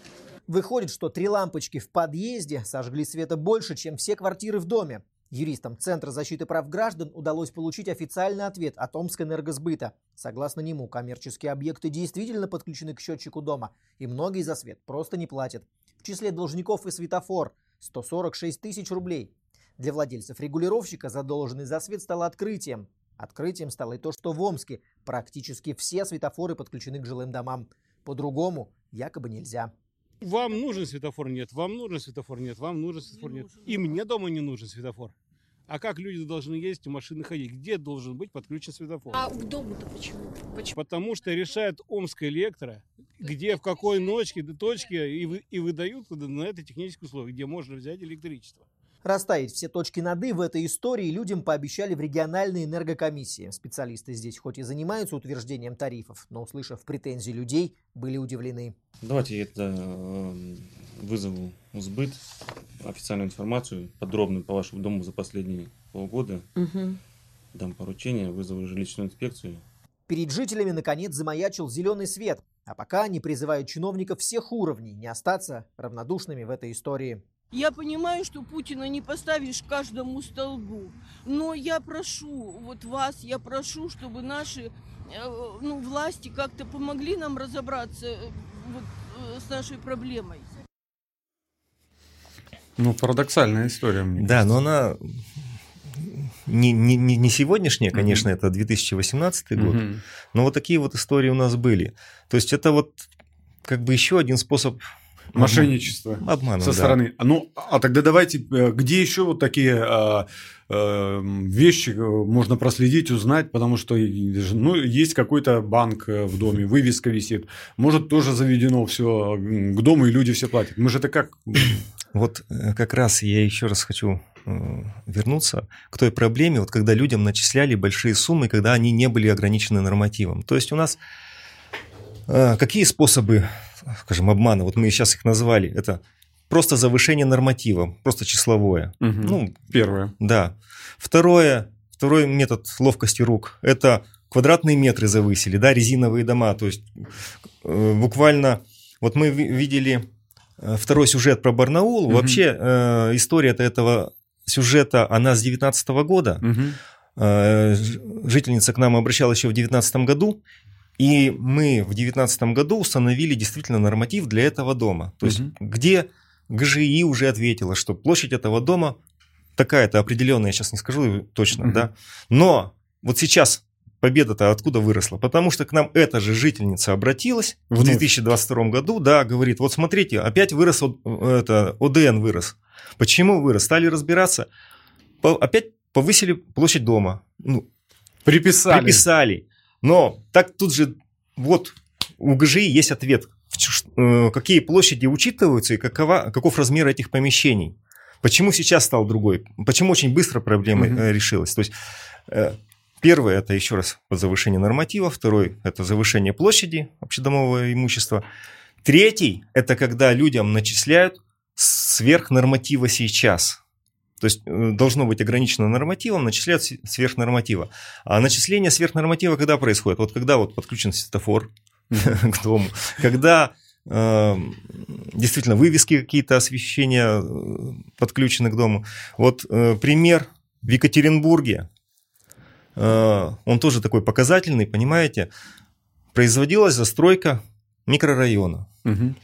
Выходит, что три лампочки в подъезде сожгли света больше, чем все квартиры в доме. Юристам Центра защиты прав граждан удалось получить официальный ответ от Омскэнергосбыта. Согласно нему, коммерческие объекты действительно подключены к счетчику дома, и многие за свет просто не платят. В числе должников и светофор – 146 тысяч рублей. Для владельцев регулировщика задолженность за свет стала открытием. Открытием стало и то, что в Омске практически все светофоры подключены к жилым домам. По-другому якобы нельзя. Вам нужен светофор? Нет. Вам нужен светофор? Нет. Вам нужен светофор? Нет. И мне дома не нужен светофор. А как люди должны ездить в машины ходить? Где должен быть подключен светофор? А к дому-то почему? почему? Потому что решает Омская электро, где, в какой точке, точке и, вы, и выдают на это технические условия, где можно взять электричество. Расставить все точки над «и» в этой истории людям пообещали в региональной энергокомиссии. Специалисты здесь хоть и занимаются утверждением тарифов, но, услышав претензии людей, были удивлены. Давайте я это э, вызову сбыт, официальную информацию, подробную по вашему дому за последние полгода. Угу. Дам поручение, вызову жилищную инспекцию. Перед жителями, наконец, замаячил зеленый свет. А пока они призывают чиновников всех уровней не остаться равнодушными в этой истории. Я понимаю, что Путина не поставишь каждому столбу, но я прошу вот вас, я прошу, чтобы наши э, ну, власти как-то помогли нам разобраться э, вот, э, с нашей проблемой. Ну, парадоксальная история. Мне Да, но она не, не, не не сегодняшняя, конечно, это 2018 год, Мгм. но вот такие вот истории у нас были. То есть это вот как бы еще один способ Мошенничество. обмана. со да. стороны. Ну, а тогда давайте, э, где еще вот такие а, э, вещи э, можно проследить, узнать, потому что ну, есть какой-то банк в доме, вывеска висит, может тоже заведено все к дому и люди все платят. Мы же это как? Вот как раз я еще раз хочу вернуться к той проблеме, вот когда людям начисляли большие суммы, когда они не были ограничены нормативом. То есть у нас какие способы, скажем, обмана, вот мы сейчас их назвали, это просто завышение норматива, просто числовое. Мгм. Ну, Первое. да. Второе, второй метод ловкости рук – это квадратные метры завысили, да, резиновые дома. То есть э, буквально, вот мы ви- видели э, второй сюжет про Барнаул. Мгм. Вообще э, история этого сюжета, она с 19 года. Ж- жительница к нам обращалась еще в 2019 году, и мы в 2019 году установили действительно норматив для этого дома. То есть, Мгм. где ГЖИ уже ответила, что площадь этого дома такая-то определенная, я сейчас не скажу точно, Мгм. да. Но вот сейчас победа-то откуда выросла? Потому что к нам эта же жительница обратилась в Вновь. 2022 году, да, говорит, вот смотрите, опять вырос, о- это, ОДН вырос. Почему вырос? Стали разбираться, по- опять повысили площадь дома. Ну, Приписали. приписали. Но так тут же вот у ГЖИ есть ответ, э, какие площади учитываются и какова, каков размер этих помещений. Почему сейчас стал другой? Почему очень быстро проблема э, решилась? То есть э, первое это еще раз завышение норматива, второй это завышение площади общедомового имущества, третий это когда людям начисляют сверх норматива сейчас. То есть э, должно быть ограничено нормативом, начисляют с- сверх норматива. А начисление сверх норматива когда происходит? Вот когда вот подключен светофор к дому, когда э, действительно вывески какие-то освещения э, подключены к дому. Вот э, пример в Екатеринбурге, он тоже такой показательный, понимаете, производилась застройка микрорайона. Мгм.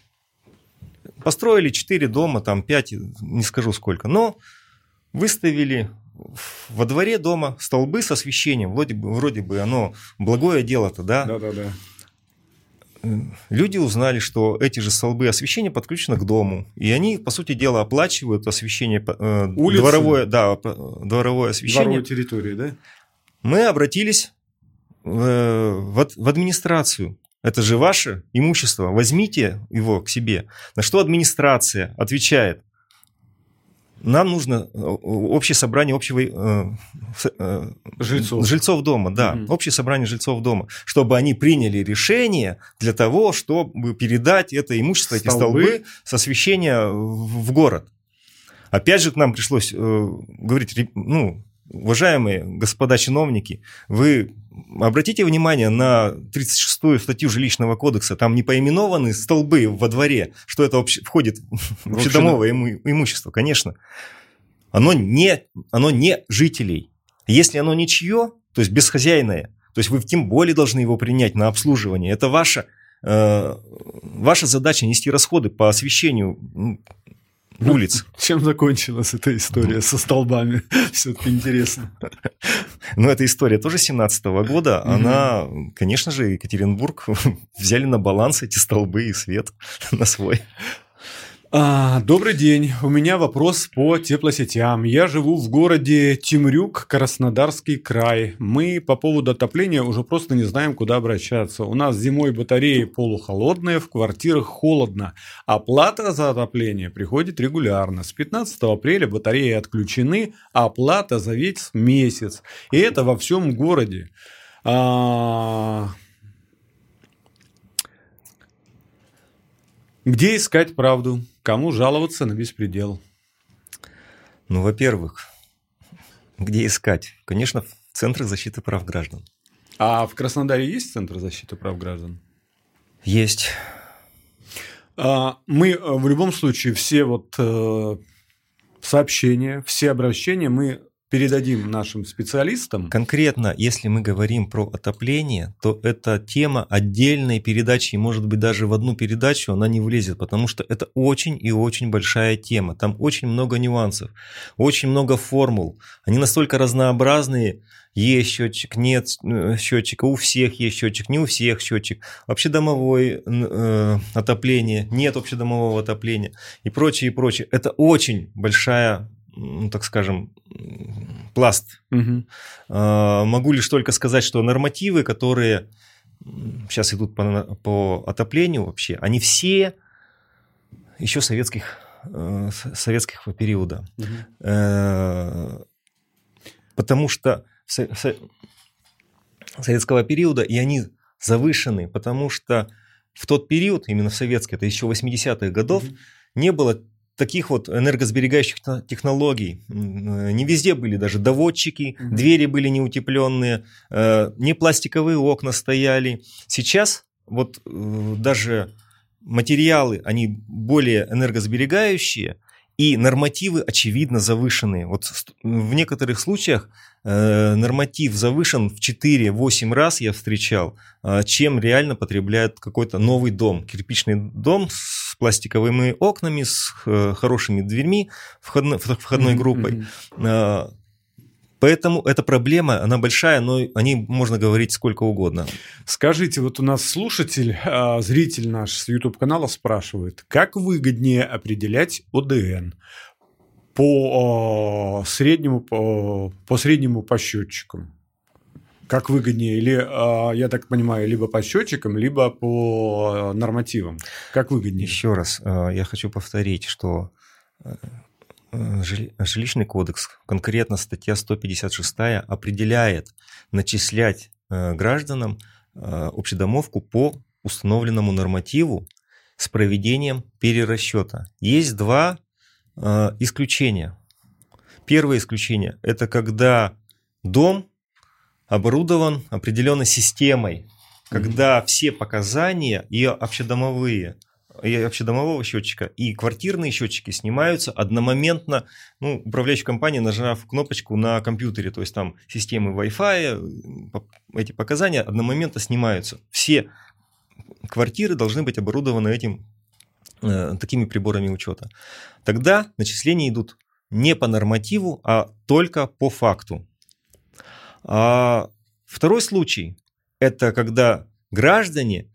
Построили 4 дома, там 5, не скажу сколько, но выставили во дворе дома столбы с освещением. Вроде бы, вроде бы оно благое дело-то, да? Да-да-да. люди узнали, что эти же столбы освещения подключены к дому, и они, по сути дела, оплачивают освещение, э, Улицы? дворовое, да, п- дворовое освещение. Дворовой территории, да? Мы обратились э, в администрацию. Это же ваше имущество, возьмите его к себе. На что администрация отвечает? Нам нужно э, общее собрание общего э, э, Жильцов. жильцов дома, да, Мгм. общее собрание жильцов дома, чтобы они приняли решение для того, чтобы передать это имущество, эти Столбы. столбы с освещения в город. Опять же, к нам пришлось э, говорить, «Ре- ну, уважаемые господа чиновники, вы обратите внимание на 36-ю статью жилищного кодекса, там не поименованы столбы во дворе, что это обще- входит в общедомовое иму- имущество, конечно. Оно не, оно не жителей. Если оно ничье, то есть безхозяйное, то есть вы тем более должны его принять на обслуживание. Это ваша, э, ваша задача нести расходы по освещению улиц. Чем закончилась эта история со столбами? Все-таки интересно. Но эта история тоже 17 года. Она, конечно же, Екатеринбург взяли на баланс эти столбы и свет на свой. А, добрый день. У меня вопрос по теплосетям. Я живу в городе Тимрюк, Краснодарский край. Мы по поводу отопления уже просто не знаем, куда обращаться. У нас зимой батареи полухолодные, в квартирах холодно. Оплата за отопление приходит регулярно. С 15 апреля батареи отключены, а оплата за весь месяц. И это во всем городе. А, Где искать правду? Кому жаловаться на беспредел? Ну, во-первых, где искать? Конечно, в Центрах защиты прав граждан. А в Краснодаре есть Центр защиты прав граждан? Есть. А, Мы э, в любом случае все вот э, сообщения, все обращения мы передадим нашим специалистам. Конкретно, если мы говорим про отопление, то эта тема отдельной передачи, может быть даже в одну передачу она не влезет, потому что это очень и очень большая тема. Там очень много нюансов, очень много формул. Они настолько разнообразные. Есть счетчик, нет счетчика, у всех есть счетчик, не у всех счетчик. Общедомовое э, отопление, нет общедомового отопления и прочее, и прочее. Это очень большая, ну, так скажем, пласт а, Могу лишь только сказать, что нормативы, которые сейчас идут по, по отоплению вообще, они все еще советских, э, с- советского периода. Э, Потому что со- со- советского периода, и они завышены, потому что в тот период, именно в советский, это еще 80-х годов, Мгм. не было таких вот энергосберегающих те- технологий. Не везде были даже доводчики, Мгм. двери были не утепленные, э, не пластиковые окна стояли. Сейчас вот э, даже материалы, они более энергосберегающие, и нормативы, очевидно, завышенные. Вот в некоторых случаях э, норматив завышен в 4-8 раз, я встречал, э, чем реально потребляет какой-то новый дом. Кирпичный дом с пластиковыми окнами, с э, хорошими дверьми, входной, входной группой. мгм. Поэтому эта проблема, она большая, но о ней можно говорить сколько угодно. Скажите, вот у нас слушатель, а, зритель наш с YouTube-канала спрашивает, как выгоднее определять ОДН по а, среднему по, по среднему по счетчикам? Как выгоднее? Или, а, я так понимаю, либо по счетчикам, либо по а, нормативам? Как выгоднее? Еще раз, я хочу повторить, что жилищный кодекс, конкретно статья 156, определяет начислять э, гражданам э, общедомовку по установленному нормативу с проведением перерасчета. Есть два э, исключения. Первое исключение – это когда дом оборудован определенной системой, когда все показания и общедомовые и общедомового счетчика, и квартирные счетчики снимаются одномоментно, ну, управляющая компания, нажав кнопочку на компьютере, то есть там системы Wi-Fi, по- эти показания одномоментно снимаются. Все квартиры должны быть оборудованы этим, э, такими приборами учета. Тогда начисления идут не по нормативу, а только по факту. А второй случай – это когда граждане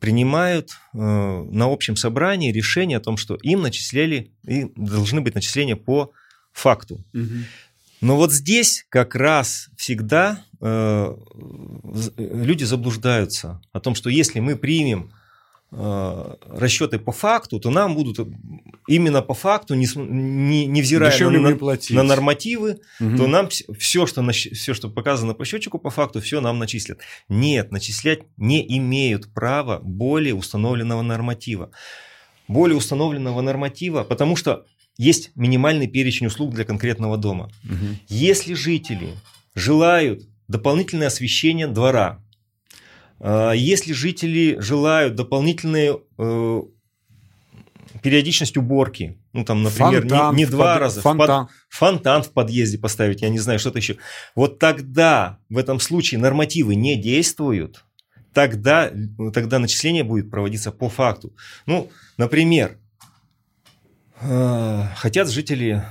принимают э, на общем собрании решение о том, что им начисляли, и должны быть начисления по факту. Мгм. Но вот здесь как раз всегда э, з- люди заблуждаются о том, что если мы примем э, расчеты по факту, то нам будут именно по факту, не, не, невзирая Дешевле на, платить. на нормативы, Мгм. то нам все что, все, что показано по счетчику по факту, все нам начислят. Нет, начислять не имеют права более установленного норматива. Более установленного норматива, потому что есть минимальный перечень услуг для конкретного дома. Мгм. Если жители желают дополнительное освещение двора, если жители желают дополнительную э, периодичность уборки, ну там, например, не- Фонтан не, в два под- раза, в Фонтан. фонтан в подъезде поставить, я не знаю, что-то еще. Вот тогда в этом случае нормативы не действуют, тогда, тогда начисление будет проводиться по факту. Ну, например, э, хотят жители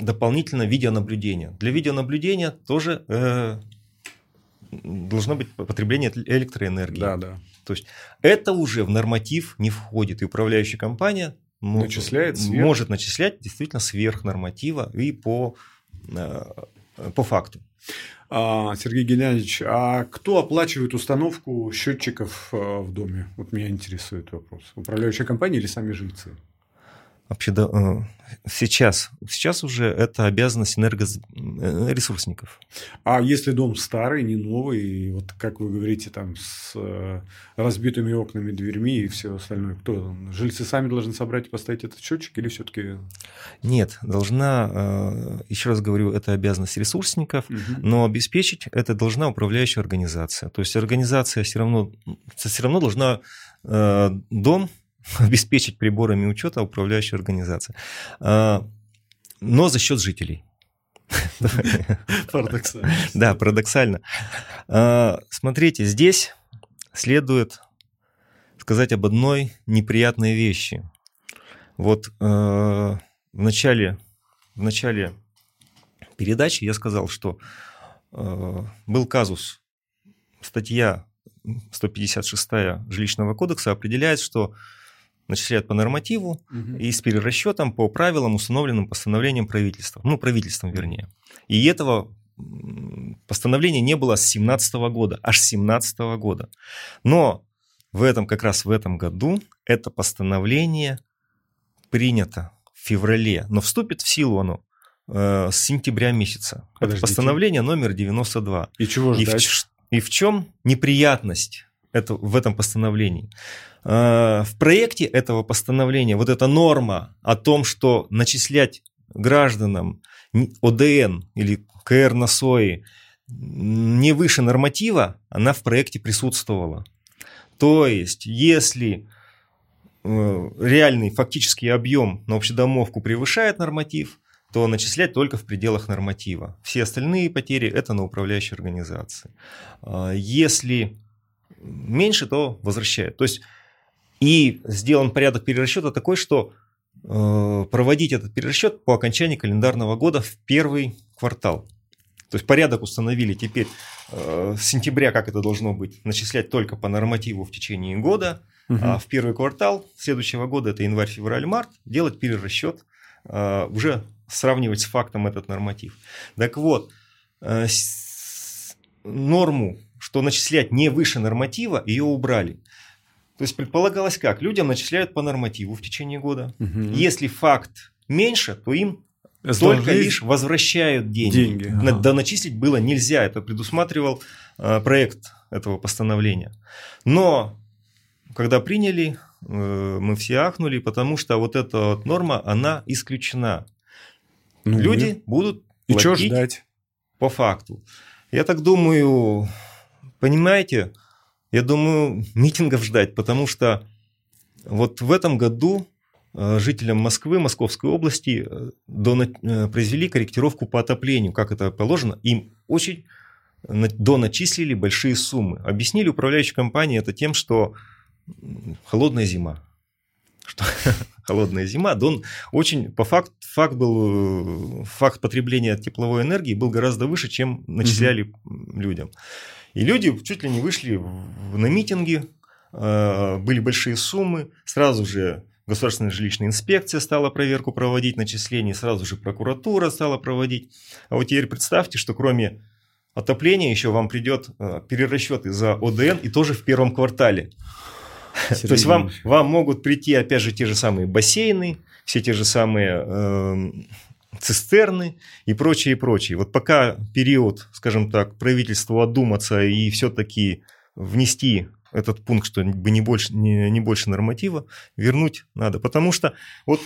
дополнительно видеонаблюдения. Для видеонаблюдения тоже э, должно быть потребление электроэнергии. Да, да. Это уже в норматив не входит, и управляющая компания Начисляет сверх. может начислять действительно сверх норматива и по, э, по факту. А, Сергей Геннадьевич, а кто оплачивает установку счетчиков э, в доме? Вот меня интересует вопрос. Управляющая компания или сами жильцы? Вообще, да, э, сейчас, сейчас уже это обязанность энергоресурсников. А если дом старый, не новый, и вот как вы говорите, там с э, разбитыми окнами, дверьми и все остальное, кто? Жильцы сами должны собрать и поставить этот счетчик или все-таки? Нет, должна, э, еще раз говорю, это обязанность ресурсников, но обеспечить это должна управляющая организация. То есть организация все равно, все равно должна э, дом обеспечить приборами учета управляющая организация. А, Но за счет жителей. Парадоксально. Да, парадоксально. А, Смотрите, здесь следует сказать об одной неприятной вещи. Вот э, в начале, в начале передачи я сказал, что был казус, статья 156 жилищного кодекса определяет, что начисляют по нормативу Мгм. и с перерасчетом по правилам, установленным постановлением правительства. Ну, правительством, вернее. И этого постановления не было с 17 года, аж с 17 года. Но в этом, как раз в этом году, это постановление принято в феврале, но вступит в силу оно э, с сентября месяца. Это постановление номер 92. И чего И в, ждать? и в чем неприятность это, в этом постановлении? Э, В проекте этого постановления вот эта норма о том, что начислять гражданам ОДН или КР на СОИ не выше норматива, она в проекте присутствовала. То есть, если э, реальный фактический объем на общедомовку превышает норматив, то начислять только в пределах норматива. Все остальные потери это на управляющей организации. А, Если меньше, то возвращают. То есть и сделан порядок перерасчета такой, что э, проводить этот перерасчет по окончании календарного года в первый квартал. То есть порядок установили теперь э, с сентября, как это должно быть, начислять только по нормативу в течение года, Мгм. а в первый квартал следующего года, это январь, февраль, март, делать перерасчет, э, уже сравнивать с фактом этот норматив. Так вот, э, с- норму, что начислять не выше норматива, ее убрали. То есть предполагалось как? Людям начисляют по нормативу в течение года. Мгм. Если факт меньше, то им Должны только лишь возвращают деньги. деньги. Ага. Доначислить было нельзя, это предусматривал э, проект этого постановления. Но когда приняли, э, мы все ахнули, потому что вот эта вот норма, она исключена. Ну, Люди будут И что платить ждать? по факту. Я так думаю, понимаете, я думаю, митингов ждать, потому что вот в этом году э, жителям Москвы, Московской области э, дона- э, произвели корректировку по отоплению, как это положено. Им очень на- доначислили большие суммы. Объяснили управляющей компании это тем, что холодная зима. Что холодная зима, Дон очень по факт факт был факт потребления тепловой энергии был гораздо выше, чем начисляли людям. И люди чуть ли не вышли на митинги, э, были большие суммы, сразу же Государственная жилищная инспекция стала проверку проводить, начисления, сразу же прокуратура стала проводить. А вот теперь представьте, что кроме отопления еще вам придет э, перерасчет из-за ОДН и тоже в первом квартале. То есть вам, вам могут прийти, опять же, те же самые бассейны, все те же самые э, цистерны и прочее, и прочее. Вот пока период, скажем так, правительству одуматься и все-таки внести этот пункт, что бы не больше, не, не больше норматива, вернуть надо. Потому что вот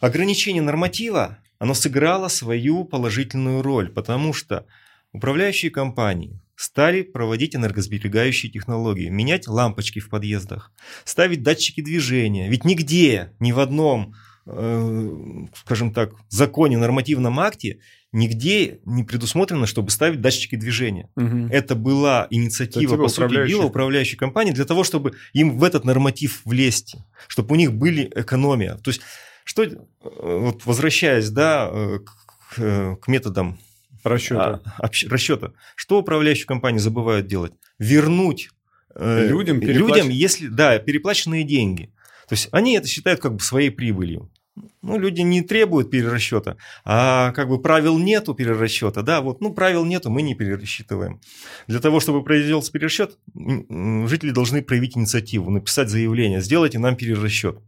ограничение норматива, оно сыграло свою положительную роль, потому что управляющие компании стали проводить энергосберегающие технологии, менять лампочки в подъездах, ставить датчики движения. Ведь нигде, ни в одном, скажем так, законе, нормативном акте нигде не предусмотрено, чтобы ставить датчики движения. Угу. Это была инициатива, по сути дела, управляющей компании для того, чтобы им в этот норматив влезть, чтобы у них были экономия. То есть, что, э, вот возвращаясь да, э, к, э, к методам расчета. А, расчета, что управляющие компании забывают делать? Вернуть людям, людям, если да, переплаченные деньги. То есть они это считают как бы своей прибылью ну, люди не требуют перерасчета, а как бы правил нету перерасчета, да, вот, ну, правил нету, мы не перерасчитываем. Для того, чтобы произвелся перерасчет, жители должны проявить инициативу, написать заявление, сделайте нам перерасчет.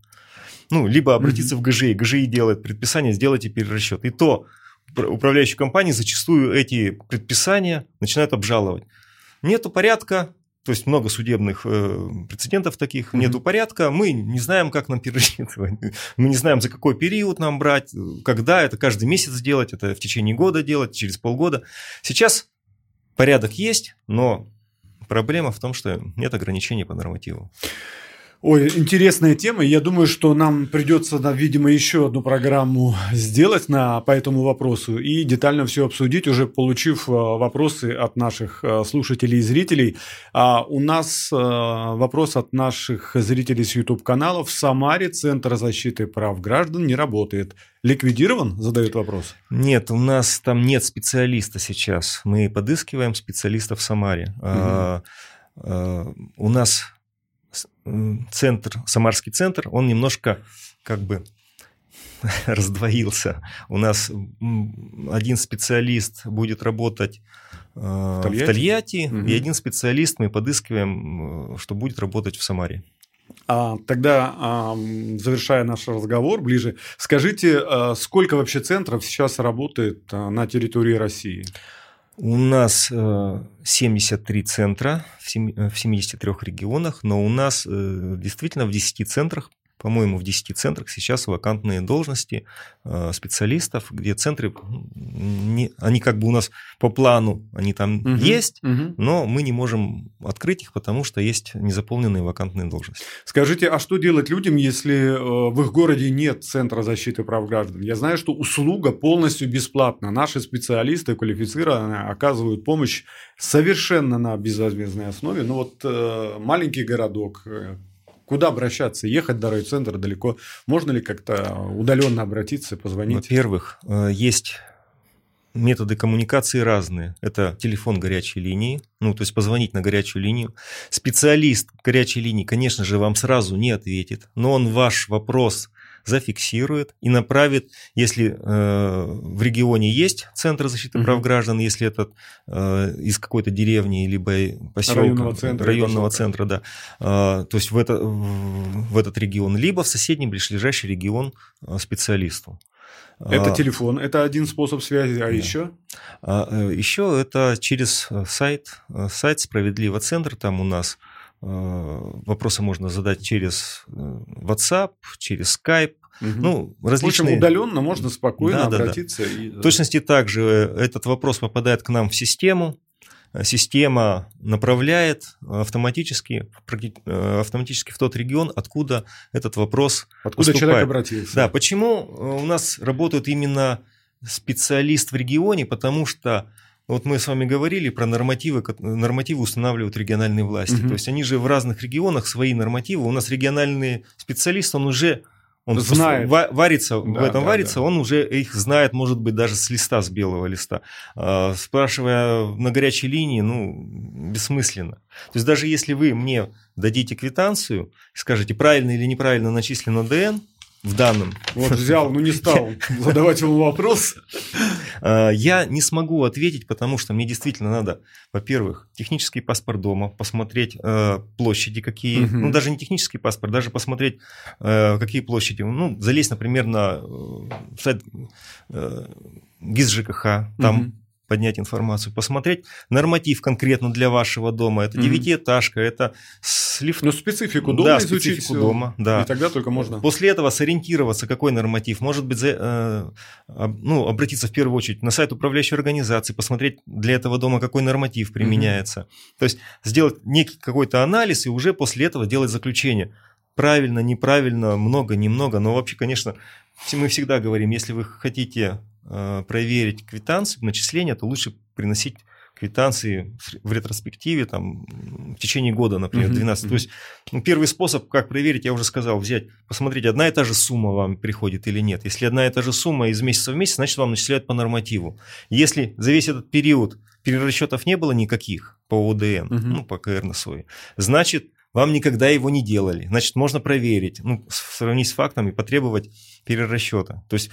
Ну, либо обратиться mm-hmm. в ГЖИ, ГЖИ делает предписание, сделайте перерасчет. И то управляющие компании зачастую эти предписания начинают обжаловать. Нету порядка, то есть много судебных э, прецедентов таких, mm-hmm. нету порядка, мы не знаем, как нам пересчитывать, мы не знаем, за какой период нам брать, когда, это каждый месяц делать, это в течение года делать, через полгода. Сейчас порядок есть, но проблема в том, что нет ограничений по нормативу. Ой, интересная тема. Я думаю, что нам придется, видимо, еще одну программу сделать на, по этому вопросу и детально все обсудить, уже получив э, вопросы от наших э, слушателей и зрителей. А у нас э, вопрос от наших зрителей с YouTube-канала. В Самаре Центр защиты прав граждан не работает. Ликвидирован? Задает вопрос. Нет, у нас там нет специалиста сейчас. Мы подыскиваем специалиста в Самаре. Угу. А, а, у нас центр, Самарский центр, он немножко как бы раздвоился. У нас один специалист будет работать э, в Тольятти, в Тольятти угу. и один специалист мы подыскиваем, э, что будет работать в Самаре. А, тогда, а, завершая наш разговор ближе, скажите, а, сколько вообще центров сейчас работает на территории России? У нас 73 э, центра в 73 регионах, но у нас э, действительно в 10 центрах по-моему, в 10 центрах сейчас вакантные должности э, специалистов, где центры, не, они как бы у нас по плану, они там угу, есть, угу. но мы не можем открыть их, потому что есть незаполненные вакантные должности. Скажите, а что делать людям, если э, в их городе нет Центра защиты прав граждан? Я знаю, что услуга полностью бесплатна. Наши специалисты квалифицированные оказывают помощь совершенно на безвозмездной основе. Но вот э, маленький городок, Куда обращаться? Ехать до райцентра далеко? Можно ли как-то удаленно обратиться, позвонить? Во-первых, э, есть методы коммуникации разные. Это телефон горячей линии, ну, то есть позвонить на горячую линию. Специалист горячей линии, конечно же, вам сразу не ответит, но он ваш вопрос зафиксирует и направит, если э, в регионе есть Центр защиты прав граждан, если это э, из какой-то деревни либо поселка, районного центра, районного центра да, э, то есть в, это, в, в этот регион, либо в соседний ближайший регион э, специалисту. Это а, телефон, это один способ связи, а да. еще? А, э, еще это через э, сайт, сайт Справедливо Центр, там у нас вопросы можно задать через э, WhatsApp, через Skype. Угу. Ну, различные... В общем, удаленно можно спокойно да, обратиться. Да, да. И... В точности также этот вопрос попадает к нам в систему. Система направляет автоматически, автоматически в тот регион, откуда этот вопрос Откуда поступает. человек обратился. Да, почему у нас работают именно специалист в регионе, потому что вот мы с вами говорили про нормативы, нормативы устанавливают региональные власти. Угу. То есть они же в разных регионах свои нормативы. У нас региональный специалист, он уже он знает. варится, да, в этом да, варится, да. он уже их знает, может быть, даже с листа, с белого листа. А, спрашивая на горячей линии, ну, бессмысленно. То есть даже если вы мне дадите квитанцию скажете, правильно или неправильно начислено ДН, в данном. Вот взял, но не стал задавать ему вопрос. А, я не смогу ответить, потому что мне действительно надо, во-первых, технический паспорт дома, посмотреть э, площади какие, угу. ну даже не технический паспорт, даже посмотреть э, какие площади, ну залезть, например, на э, сайт ГИС ЖКХ, там угу поднять информацию, посмотреть норматив конкретно для вашего дома. Это девятиэтажка, это с лифт... Ну, специфику дома да, изучить. специфику дома, да. И тогда только можно. После этого сориентироваться, какой норматив. Может быть, за, э, ну, обратиться в первую очередь на сайт управляющей организации, посмотреть для этого дома, какой норматив применяется. Угу. То есть сделать некий какой-то анализ и уже после этого делать заключение. Правильно, неправильно, много, немного, но вообще, конечно, мы всегда говорим, если вы хотите проверить квитанции, начисления, то лучше приносить квитанции в ретроспективе там, в течение года, например, 12. Mm-hmm. То есть ну, первый способ, как проверить, я уже сказал, взять, посмотреть, одна и та же сумма вам приходит или нет. Если одна и та же сумма из месяца в месяц, значит, вам начисляют по нормативу. Если за весь этот период перерасчетов не было никаких по ОДН, mm-hmm. ну, по КР на свой, значит, вам никогда его не делали. Значит, можно проверить, ну, сравнить с фактами, потребовать перерасчета. То есть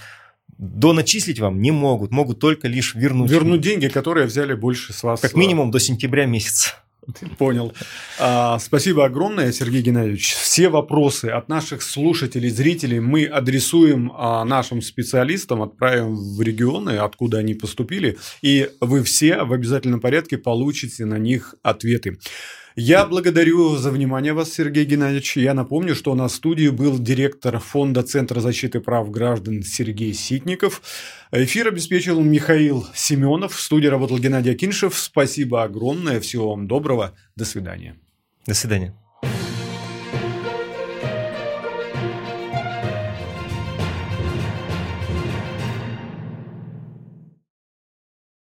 доначислить вам не могут, могут только лишь вернуть. Вернуть деньги, которые взяли больше с вас. Как минимум до сентября месяца. Понял. А, спасибо огромное, Сергей Геннадьевич. Все вопросы от наших слушателей, зрителей мы адресуем а, нашим специалистам, отправим в регионы, откуда они поступили, и вы все в обязательном порядке получите на них ответы. Я благодарю за внимание вас, Сергей Геннадьевич. Я напомню, что у нас в студии был директор Фонда Центра защиты прав граждан Сергей Ситников. Эфир обеспечил Михаил Семенов. В студии работал Геннадий Акиншев. Спасибо огромное. Всего вам доброго. До свидания. До свидания.